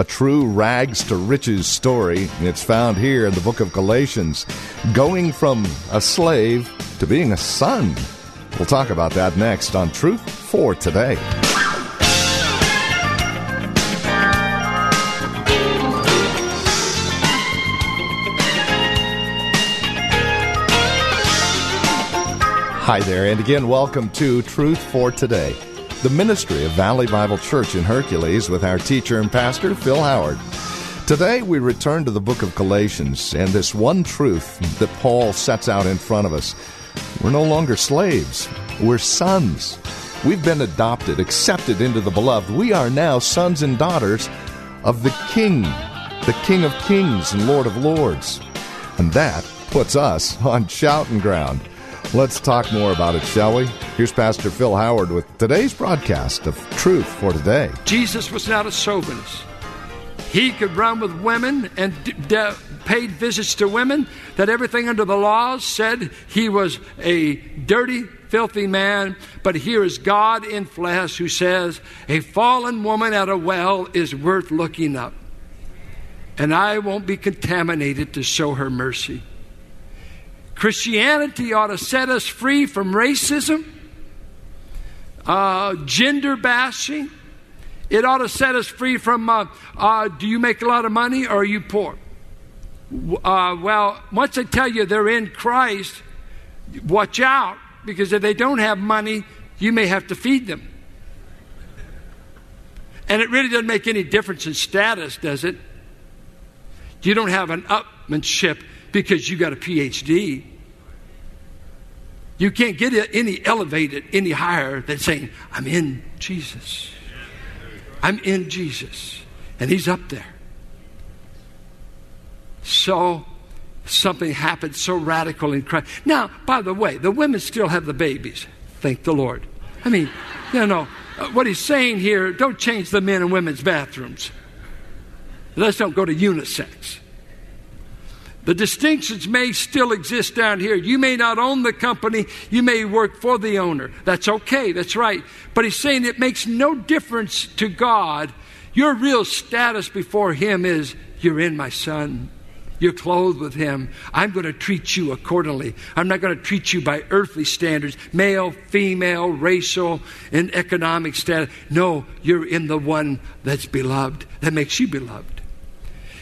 A true rags to riches story. It's found here in the book of Galatians. Going from a slave to being a son. We'll talk about that next on Truth for Today. Hi there, and again, welcome to Truth for Today, the ministry of Valley Bible Church in Hercules with our teacher and pastor, Phil Howard. Today, we return to the book of Galatians and this one truth that Paul sets out in front of us. We're no longer slaves, we're sons. We've been adopted, accepted into the beloved. We are now sons and daughters of the King, the King of Kings and Lord of Lords. And that puts us on shouting ground. Let's talk more about it, shall we? Here's Pastor Phil Howard with today's broadcast of Truth for Today. Jesus was not a chauvinist. He could run with women and paid visits to women, that everything under the laws said he was a dirty, filthy man. But here is God in flesh who says, A fallen woman at a well is worth looking up. And I won't be contaminated to show her mercy. Christianity ought to set us free from racism, uh, gender bashing. It ought to set us free from uh, uh, do you make a lot of money or are you poor? Uh, well, once I tell you they're in Christ, watch out because if they don't have money, you may have to feed them. And it really doesn't make any difference in status, does it? You don't have an upmanship because you got a PhD. You can't get any elevated any higher than saying, I'm in Jesus. I'm in Jesus. And He's up there. So something happened so radical in Christ. Now, by the way, the women still have the babies. Thank the Lord. I mean, you know, uh, what he's saying here don't change the men and women's bathrooms. Let's don't go to unisex. The distinctions may still exist down here. You may not own the company, you may work for the owner. That's okay, that's right. But he's saying it makes no difference to God. Your real status before Him is you're in my Son. You're clothed with Him. I'm going to treat you accordingly. I'm not going to treat you by earthly standards male, female, racial, and economic status. No, you're in the one that's beloved, that makes you beloved.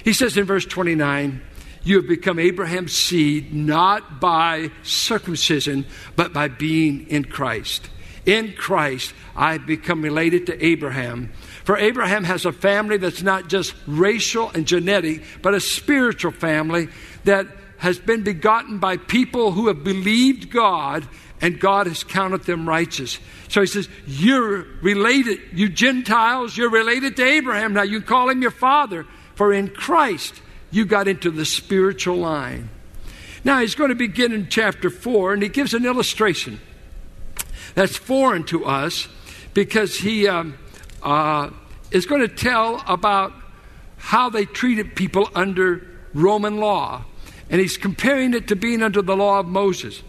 He says in verse 29, you have become Abraham's seed not by circumcision, but by being in Christ. In Christ, I have become related to Abraham. For Abraham has a family that's not just racial and genetic, but a spiritual family that has been begotten by people who have believed God and God has counted them righteous. So he says, You're related, you Gentiles, you're related to Abraham. Now you call him your father, for in Christ you got into the spiritual line. Now he's going to begin in chapter 4, and he gives an illustration that's foreign to us because he um, uh, is going to tell about how they treated people under Roman law. And he's comparing it to being under the law of Moses.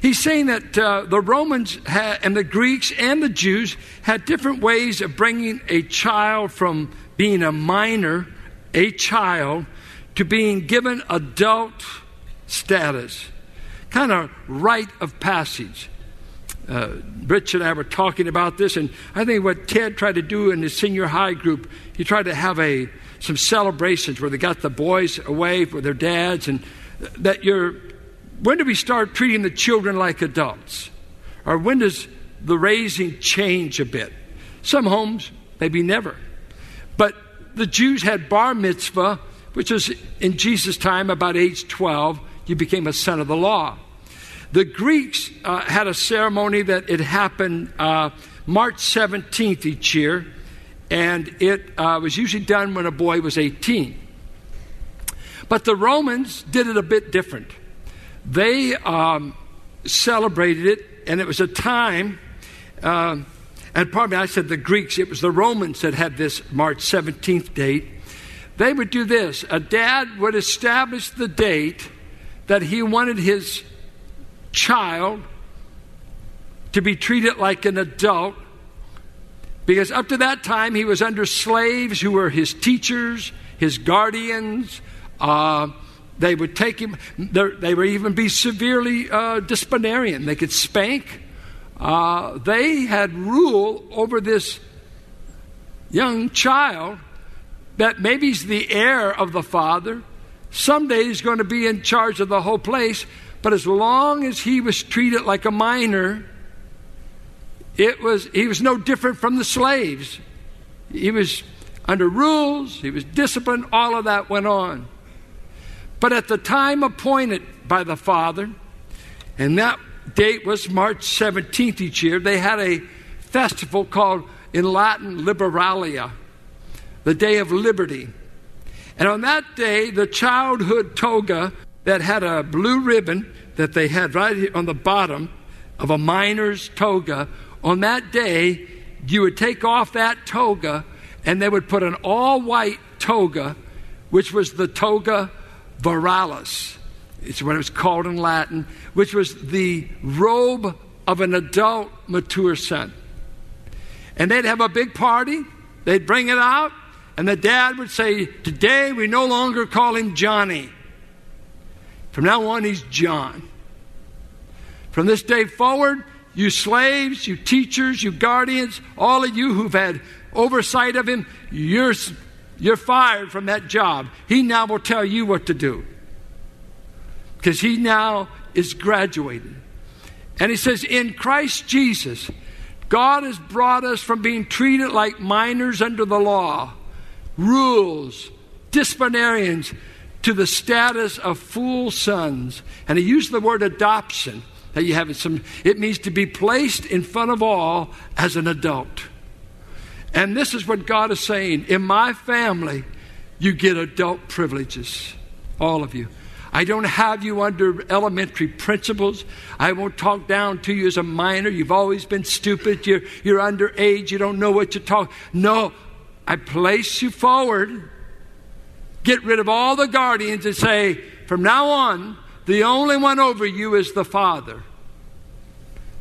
He's saying that uh, the Romans and the Greeks and the Jews had different ways of bringing a child from being a minor, a child, to being given adult status, kind of rite of passage. Uh, Rich and I were talking about this, and I think what Ted tried to do in his senior high group, he tried to have a some celebrations where they got the boys away with their dads, and that you're. When do we start treating the children like adults, or when does the raising change a bit? Some homes, maybe never, but the Jews had bar mitzvah which was in Jesus' time about age 12, you became a son of the law. The Greeks uh, had a ceremony that it happened uh, March 17th each year, and it uh, was usually done when a boy was 18. But the Romans did it a bit different. They um, celebrated it, and it was a time, uh, and pardon me, I said the Greeks, it was the Romans that had this March 17th date. They would do this a dad would establish the date that he wanted his child to be treated like an adult because up to that time he was under slaves who were his teachers, his guardians. Uh, they would take him, they would even be severely uh, disciplinarian. They could spank. Uh, they had rule over this young child that maybe he's the heir of the father. Someday he's going to be in charge of the whole place. But as long as he was treated like a minor, it was, he was no different from the slaves. He was under rules, he was disciplined, all of that went on. But at the time appointed by the Father, and that date was March 17th each year, they had a festival called, in Latin, Liberalia, the Day of Liberty. And on that day, the childhood toga that had a blue ribbon that they had right on the bottom of a minor's toga on that day, you would take off that toga and they would put an all white toga, which was the toga virilis. It's what it was called in Latin, which was the robe of an adult, mature son. And they'd have a big party, they'd bring it out, and the dad would say, Today we no longer call him Johnny. From now on, he's John. From this day forward, you slaves, you teachers, you guardians, all of you who've had oversight of him, you're, you're fired from that job. He now will tell you what to do. Because he now is graduated. And he says, In Christ Jesus, God has brought us from being treated like minors under the law, rules, disciplinarians, to the status of full sons. And he used the word adoption that you have some, it means to be placed in front of all as an adult. And this is what God is saying. In my family, you get adult privileges, all of you. I don't have you under elementary principles. I won't talk down to you as a minor. You've always been stupid. You're, you're underage. You don't know what you're talking. No, I place you forward. Get rid of all the guardians and say, from now on, the only one over you is the Father.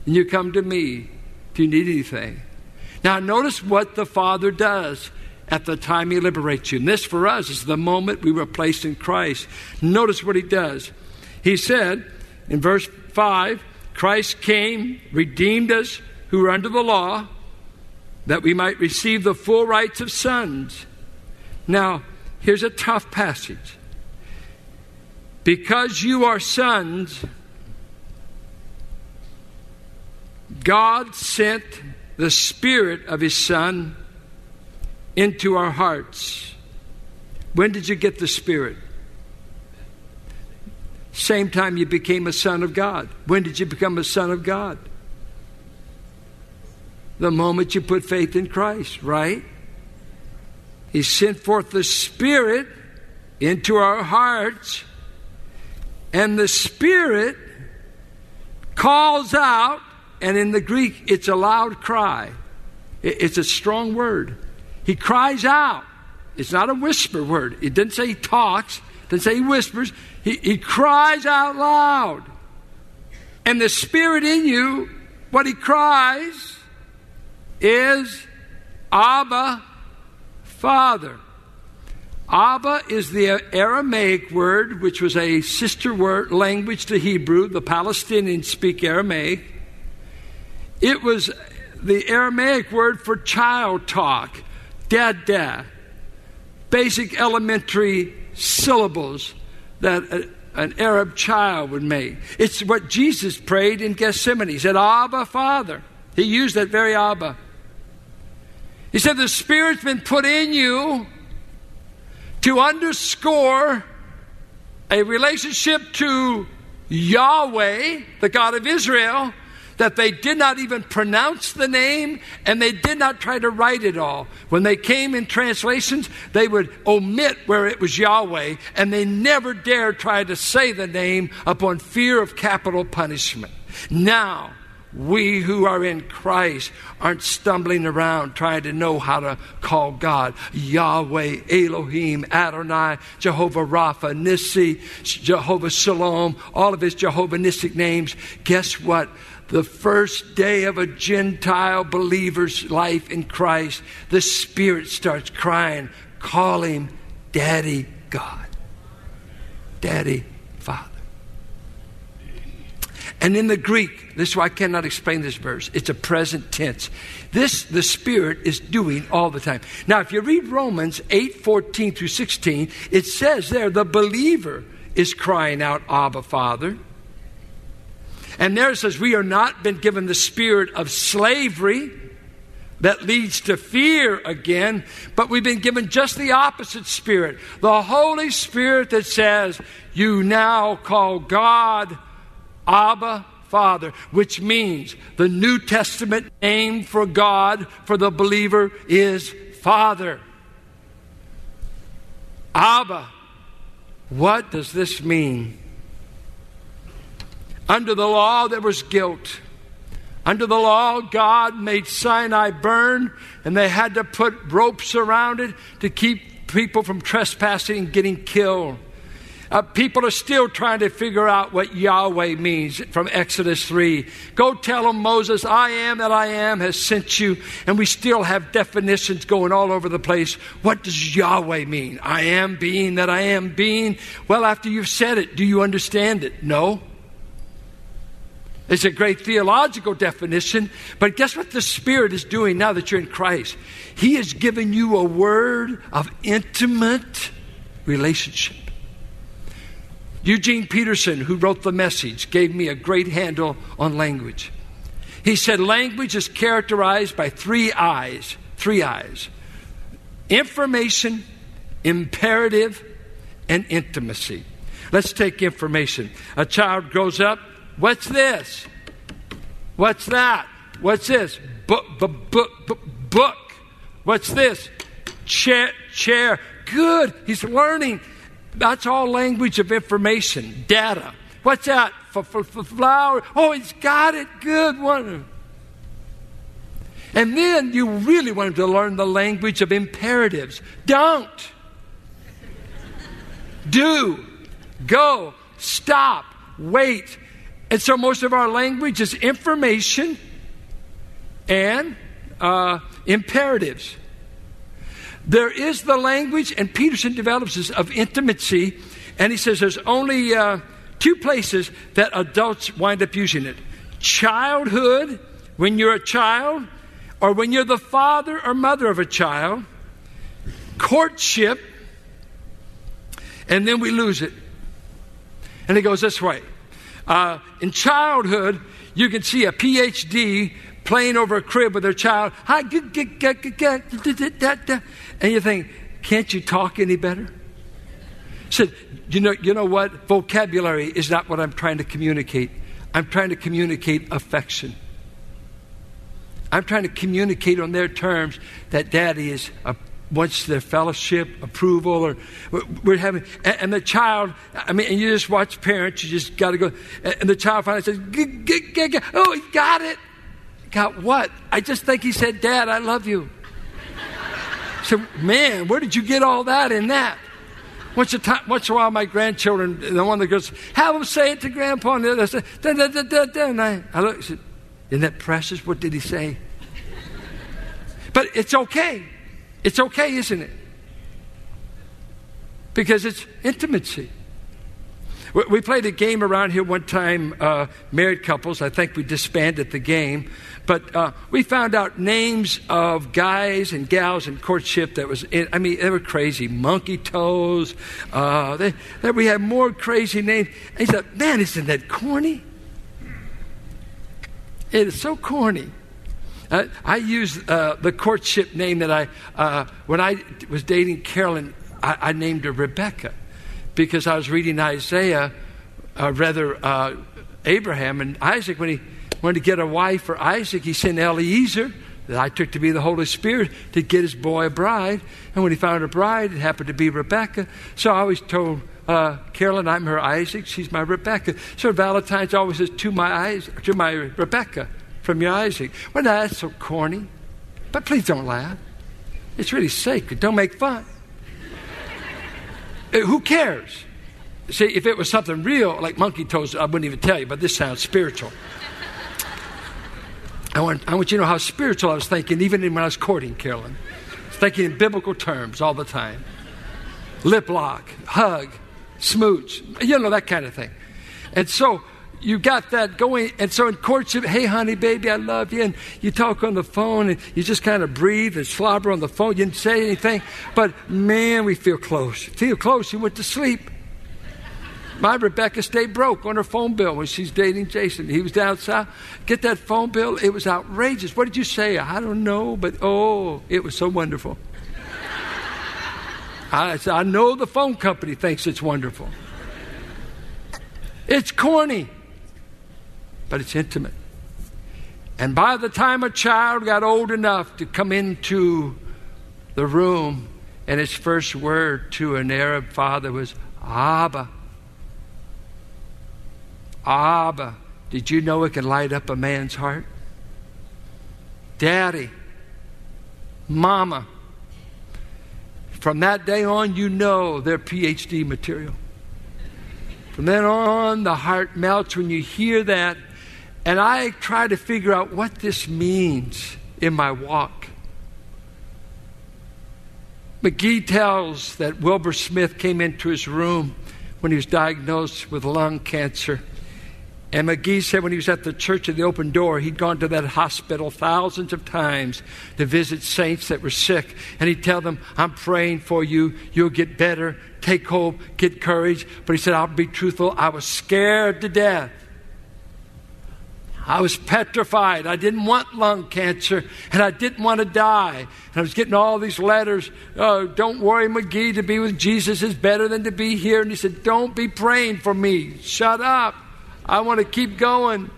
And you come to me if you need anything. Now, notice what the Father does at the time He liberates you. And this for us is the moment we were placed in Christ. Notice what He does. He said in verse 5 Christ came, redeemed us who were under the law, that we might receive the full rights of sons. Now, here's a tough passage. Because you are sons, God sent the Spirit of His Son into our hearts. When did you get the Spirit? Same time you became a son of God. When did you become a son of God? The moment you put faith in Christ, right? He sent forth the Spirit into our hearts, and the Spirit calls out and in the Greek, it's a loud cry. It's a strong word. He cries out. It's not a whisper word. It didn't say he talks, it didn't say he whispers. He, he cries out loud. And the spirit in you, what he cries is Abba, Father. Abba is the Aramaic word, which was a sister word language to Hebrew. The Palestinians speak Aramaic. It was the Aramaic word for child talk, dada, basic elementary syllables that a, an Arab child would make. It's what Jesus prayed in Gethsemane. He said, Abba, Father. He used that very Abba. He said, The Spirit's been put in you to underscore a relationship to Yahweh, the God of Israel, that they did not even pronounce the name and they did not try to write it all. When they came in translations, they would omit where it was Yahweh and they never dared try to say the name upon fear of capital punishment. Now, we who are in Christ aren't stumbling around trying to know how to call God Yahweh, Elohim, Adonai, Jehovah Rapha, Nissi, Jehovah Shalom, all of his Jehovah Nissic names. Guess what? the first day of a Gentile believer's life in Christ, the Spirit starts crying, call him Daddy God. Daddy. And in the Greek, this is why I cannot explain this verse. It's a present tense. This the Spirit is doing all the time. Now, if you read Romans 8 14 through 16, it says there the believer is crying out, Abba, Father. And there it says, We are not been given the spirit of slavery that leads to fear again, but we've been given just the opposite spirit the Holy Spirit that says, You now call God Abba Father, which means the New Testament name for God for the believer is Father. Abba. What does this mean? Under the law, there was guilt. Under the law, God made Sinai burn, and they had to put ropes around it to keep people from trespassing and getting killed. Uh, people are still trying to figure out what Yahweh means from Exodus 3. Go tell them, Moses, I am that I am has sent you. And we still have definitions going all over the place. What does Yahweh mean? I am being that I am being. Well, after you've said it, do you understand it? No. It's a great theological definition, but guess what the Spirit is doing now that you're in Christ? He has given you a word of intimate relationship. Eugene Peterson, who wrote the message, gave me a great handle on language. He said language is characterized by three eyes, three eyes information, imperative, and intimacy. Let's take information. A child grows up, What's this? What's that? What's this? Book, book, book, book. What's this? Chair, chair. Good. He's learning. That's all language of information, data. What's that? For, for, for flower. Oh, he's got it. Good one. And then you really want to learn the language of imperatives. Don't. Do. Go. Stop. Wait. And so most of our language is information and uh, imperatives. There is the language, and Peterson develops this, of intimacy, and he says there's only uh, two places that adults wind up using it. Childhood, when you're a child, or when you're the father or mother of a child, courtship, and then we lose it. And it goes this way. Uh, in childhood, you can see a PhD playing over a crib with their child. And you think, can't you talk any better? Said, you know, you know what? Vocabulary is not what I'm trying to communicate. I'm trying to communicate affection. I'm trying to communicate on their terms that daddy is a wants their fellowship, approval, or we're having, and, and the child, I mean, and you just watch parents, you just got to go, and the child finally says, oh, he got it. Got what? I just think he said, Dad, I love you. So, man, where did you get all that in that? Once a, time, once a while, my grandchildren, the one that goes, have them say it to Grandpa, and the other say, da, da, da, da, da. And I, I look, said, isn't that precious? What did he say? But it's okay. It's okay, isn't it? Because it's intimacy. We played a game around here one time, uh, married couples. I think we disbanded the game. But uh, we found out names of guys and gals in courtship that was, in, I mean, they were crazy. Monkey toes. Uh, they, we had more crazy names. And he said, man, isn't that corny? It is so corny. Uh, I used uh, the courtship name that I, uh, when I was dating Carolyn, I, I, named her Rebecca because I was reading Isaiah, uh, rather uh, Abraham and Isaac when he wanted to get a wife for Isaac, he sent Eliezer, that I took to be the Holy Spirit, to get his boy a bride. And when he found a bride, it happened to be Rebecca. So I always told uh, Carolyn, I'm her Isaac, she's my Rebecca. So Valentine's always says, to my, Isaac, to my Rebecca from your Isaac. Well, now, that's so corny. But please don't laugh. It's really sacred. Don't make fun. Uh, who cares? See, if it was something real, like monkey toes, I wouldn't even tell you, but this sounds spiritual. I want, I want you to know how spiritual I was thinking, even when I was courting Carolyn. thinking in biblical terms all the time. Lip lock, hug, smooch, you know, that kind of thing. And so you got that going. And so in courtship, hey, honey, baby, I love you. And you talk on the phone and you just kind of breathe and slobber on the phone. You didn't say anything. But man, we feel close. Feel close. You went to sleep. My Rebecca stayed broke on her phone bill when she's dating Jason. He was down south. Get that phone bill. It was outrageous. What did you say? I don't know, but oh, it was so wonderful. I, I know the phone company thinks it's wonderful. It's corny, but it's intimate. And by the time a child got old enough to come into the room, and his first word to an Arab father was, Abba. Abba. Did you know it can light up a man's heart? Daddy. Mama. From that day on, you know they're PhD material. From then on, the heart melts when you hear that. And I try to figure out what this means in my walk. McGee tells that Wilbur Smith came into his room when he was diagnosed with lung cancer. And McGee said when he was at the church of the open door, he'd gone to that hospital thousands of times to visit saints that were sick. And he'd tell them, I'm praying for you. You'll get better. Take hope. Get courage. But he said, I'll be truthful. I was scared to death. I was petrified. I didn't want lung cancer and I didn't want to die. And I was getting all these letters. Oh, don't worry, McGee, to be with Jesus is better than to be here. And he said, Don't be praying for me. Shut up. I want to keep going.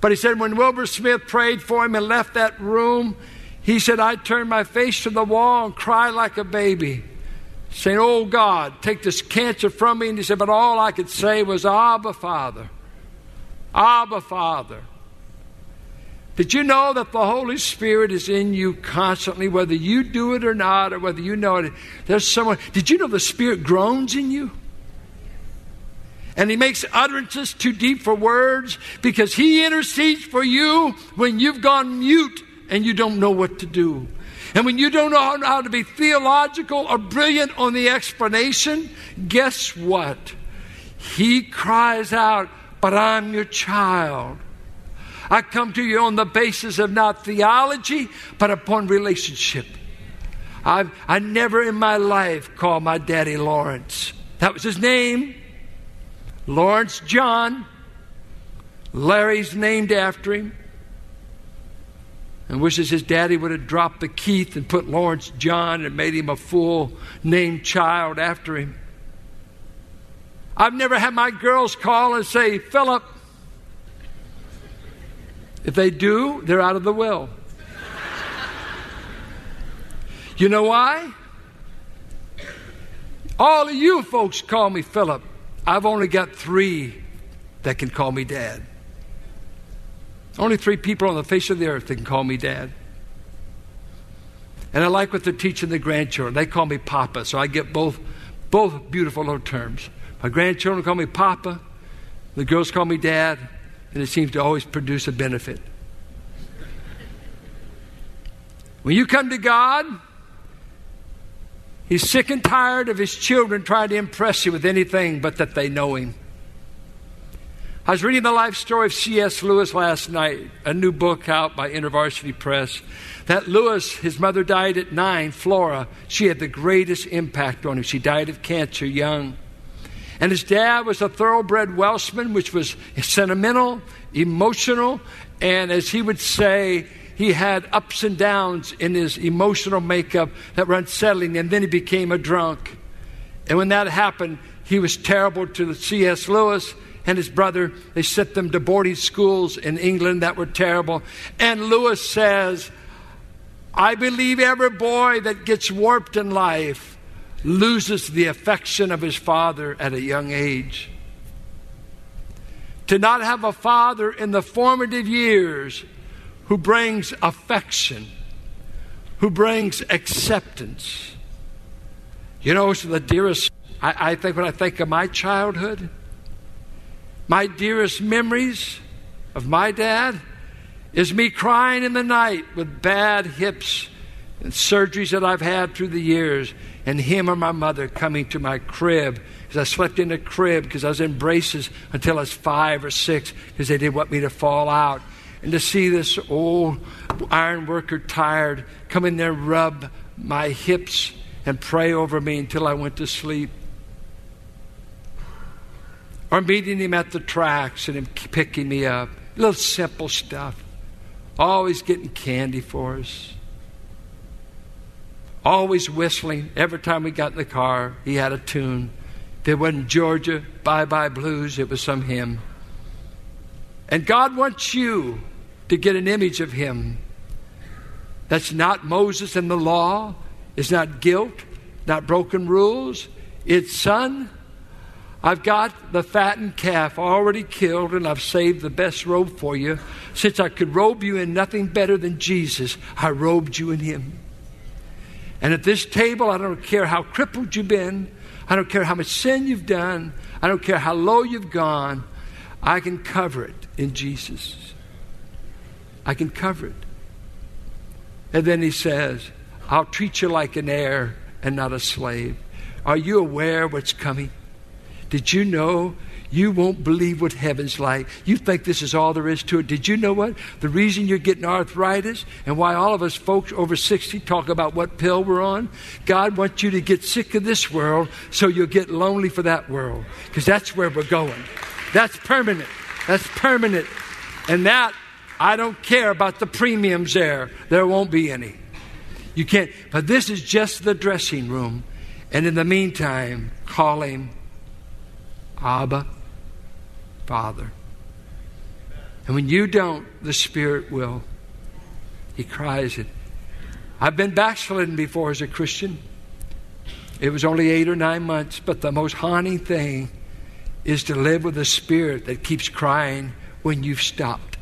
But he said, when Wilbur Smith prayed for him and left that room, he said, I turned my face to the wall and cried like a baby, saying, Oh God, take this cancer from me. And he said, But all I could say was, Abba, Father. Abba, Father. Did you know that the Holy Spirit is in you constantly, whether you do it or not, or whether you know it? There's someone. Did you know the Spirit groans in you? And he makes utterances too deep for words because he intercedes for you when you've gone mute and you don't know what to do. And when you don't know how to be theological or brilliant on the explanation, guess what? He cries out, But I'm your child. I come to you on the basis of not theology, but upon relationship. I've, I never in my life called my daddy Lawrence. That was his name. Lawrence John. Larry's named after him. And wishes his daddy would have dropped the Keith and put Lawrence John and made him a full named child after him. I've never had my girls call and say, Philip. If they do, they're out of the will. you know why? All of you folks call me Philip. I've only got three that can call me dad. Only three people on the face of the earth that can call me dad. And I like what they're teaching the grandchildren. They call me Papa, so I get both, both beautiful little terms. My grandchildren call me Papa, the girls call me Dad, and it seems to always produce a benefit. When you come to God, He's sick and tired of his children trying to impress you with anything but that they know him. I was reading the life story of C.S. Lewis last night, a new book out by InterVarsity Press. That Lewis, his mother died at nine, Flora. She had the greatest impact on him. She died of cancer young. And his dad was a thoroughbred Welshman, which was sentimental, emotional, and as he would say, he had ups and downs in his emotional makeup that were unsettling, and then he became a drunk. And when that happened, he was terrible to C.S. Lewis, and his brother, they sent them to boarding schools in England that were terrible. And Lewis says, I believe every boy that gets warped in life loses the affection of his father at a young age. To not have a father in the formative years who brings affection, who brings acceptance. You know, it's the dearest, I, I think when I think of my childhood, my dearest memories of my dad is me crying in the night with bad hips and surgeries that I've had through the years, and him or my mother coming to my crib because I slept in a crib because I was in braces until I was five or six because they didn't want me to fall out. And to see this old iron worker tired come in there, rub my hips, and pray over me until I went to sleep or meeting him at the tracks and him picking me up. Little simple stuff. Always getting candy for us. Always whistling. Every time we got in the car, he had a tune. If it wasn't Georgia, Bye Bye Blues, it was some hymn. And God wants you to get an image of him. That's not Moses and the law. It's not guilt, not broken rules. It's, son, I've got the fattened calf already killed, and I've saved the best robe for you. Since I could robe you in nothing better than Jesus, I robed you in Him. And at this table, I don't care how crippled you've been, I don't care how much sin you've done, I don't care how low you've gone, I can cover it in Jesus. I can cover it. And then He says, I'll treat you like an heir and not a slave. Are you aware what's coming? Did you know you won't believe what heaven's like. You think this is all there is to it. Did you know what? The reason you're getting arthritis and why all of us folks over 60 talk about what pill we're on, God wants you to get sick of this world so you'll get lonely for that world. Because that's where we're going. That's permanent. That's permanent. And that, I don't care about the premiums there. There won't be any. You can't. But this is just the dressing room. And in the meantime, call him Abba, Father. And when you don't, the Spirit will. He cries it. I've been backslidden before as a Christian. It was only eight or nine months, but the most haunting thing is to live with a spirit that keeps crying when you've stopped.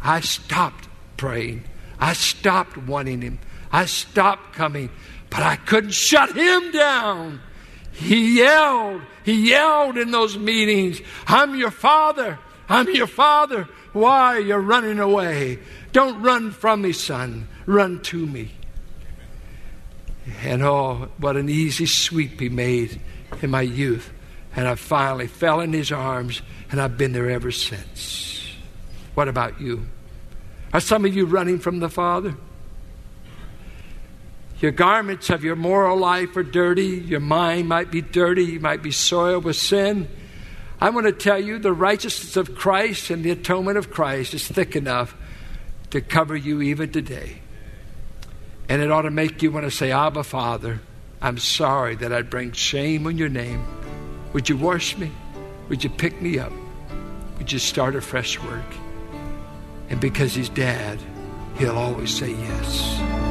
I stopped praying. I stopped wanting Him. I stopped coming, but I couldn't shut Him down. He yelled. He yelled in those meetings, I'm your father. I'm your father. Why are you running away? Don't run from me, son. Run to me. And oh, what an easy sweep he made in my youth. And I finally fell in his arms, and I've been there ever since. What about you? Are some of you running from the Father? Your garments of your moral life are dirty. Your mind might be dirty. You might be soiled with sin. I want to tell you the righteousness of Christ and the atonement of Christ is thick enough to cover you even today. And it ought to make you want to say, Abba, Father, I'm sorry that I bring shame on your name. Would you wash me? Would you pick me up? Would you start a fresh work? And because he's dad, he'll always say yes.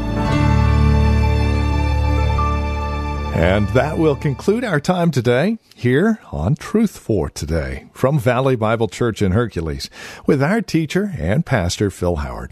And that will conclude our time today here on Truth for Today from Valley Bible Church in Hercules with our teacher and pastor Phil Howard.